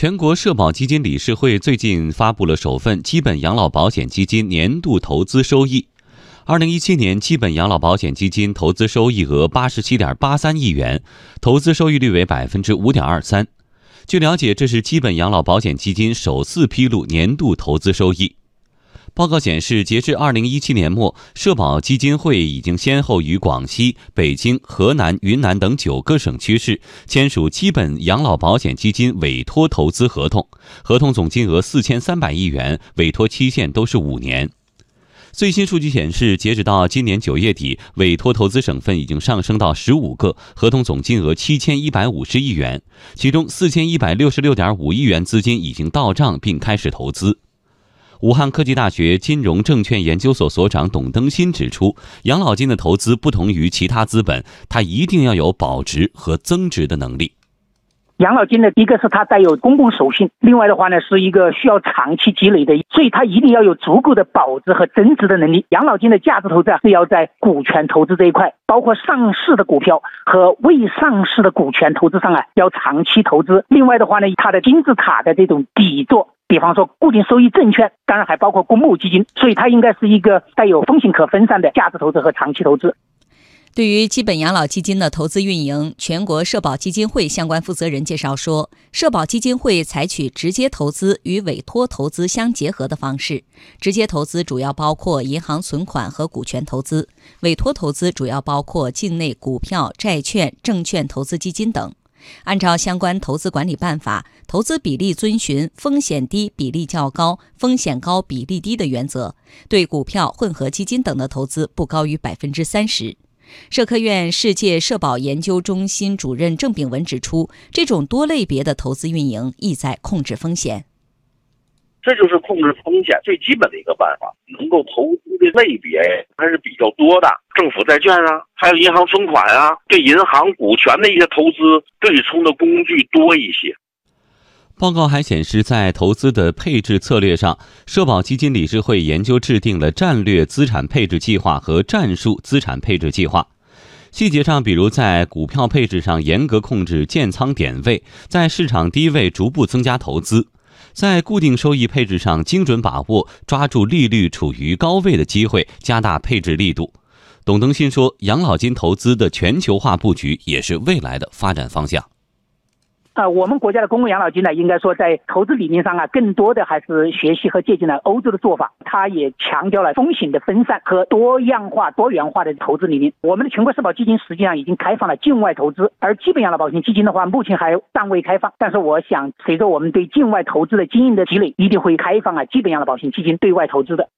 全国社保基金理事会最近发布了首份基本养老保险基金年度投资收益。二零一七年基本养老保险基金投资收益额八十七点八三亿元，投资收益率为百分之五点二三。据了解，这是基本养老保险基金首次披露年度投资收益。报告显示，截至二零一七年末，社保基金会已经先后与广西、北京、河南、云南等九个省区市签署基本养老保险基金委托投资合同，合同总金额四千三百亿元，委托期限都是五年。最新数据显示，截止到今年九月底，委托投资省份已经上升到十五个，合同总金额七千一百五十亿元，其中四千一百六十六点五亿元资金已经到账并开始投资。武汉科技大学金融证券研究所所长董登新指出，养老金的投资不同于其他资本，它一定要有保值和增值的能力。养老金呢，一个是它带有公共属性，另外的话呢，是一个需要长期积累的，所以它一定要有足够的保值和增值的能力。养老金的价值投资啊，是要在股权投资这一块，包括上市的股票和未上市的股权投资上啊，要长期投资。另外的话呢，它的金字塔的这种底座。比方说，固定收益证券，当然还包括公募基金，所以它应该是一个带有风险可分散的价值投资和长期投资。对于基本养老基金的投资运营，全国社保基金会相关负责人介绍说，社保基金会采取直接投资与委托投资相结合的方式。直接投资主要包括银行存款和股权投资，委托投资主要包括境内股票、债券、证券投资基金等。按照相关投资管理办法，投资比例遵循风险低比例较高、风险高比例低的原则，对股票、混合基金等的投资不高于百分之三十。社科院世界社保研究中心主任郑炳文指出，这种多类别的投资运营意在控制风险。这就是控制风险最基本的一个办法。能够投资的类别还是比较多的，政府债券啊，还有银行存款啊，对银行股权的一些投资对冲的工具多一些。报告还显示，在投资的配置策略上，社保基金理事会研究制定了战略资产配置计划和战术资产配置计划。细节上，比如在股票配置上严格控制建仓点位，在市场低位逐步增加投资。在固定收益配置上精准把握，抓住利率处于高位的机会，加大配置力度。董登新说，养老金投资的全球化布局也是未来的发展方向。啊，我们国家的公共养老金呢，应该说在投资理念上啊，更多的还是学习和借鉴了欧洲的做法。它也强调了风险的分散和多样化、多元化的投资理念。我们的全国社保基金实际上已经开放了境外投资，而基本养老保险基金的话，目前还暂未开放。但是我想，随着我们对境外投资的经验的积累，一定会开放啊基本养老保险基金对外投资的。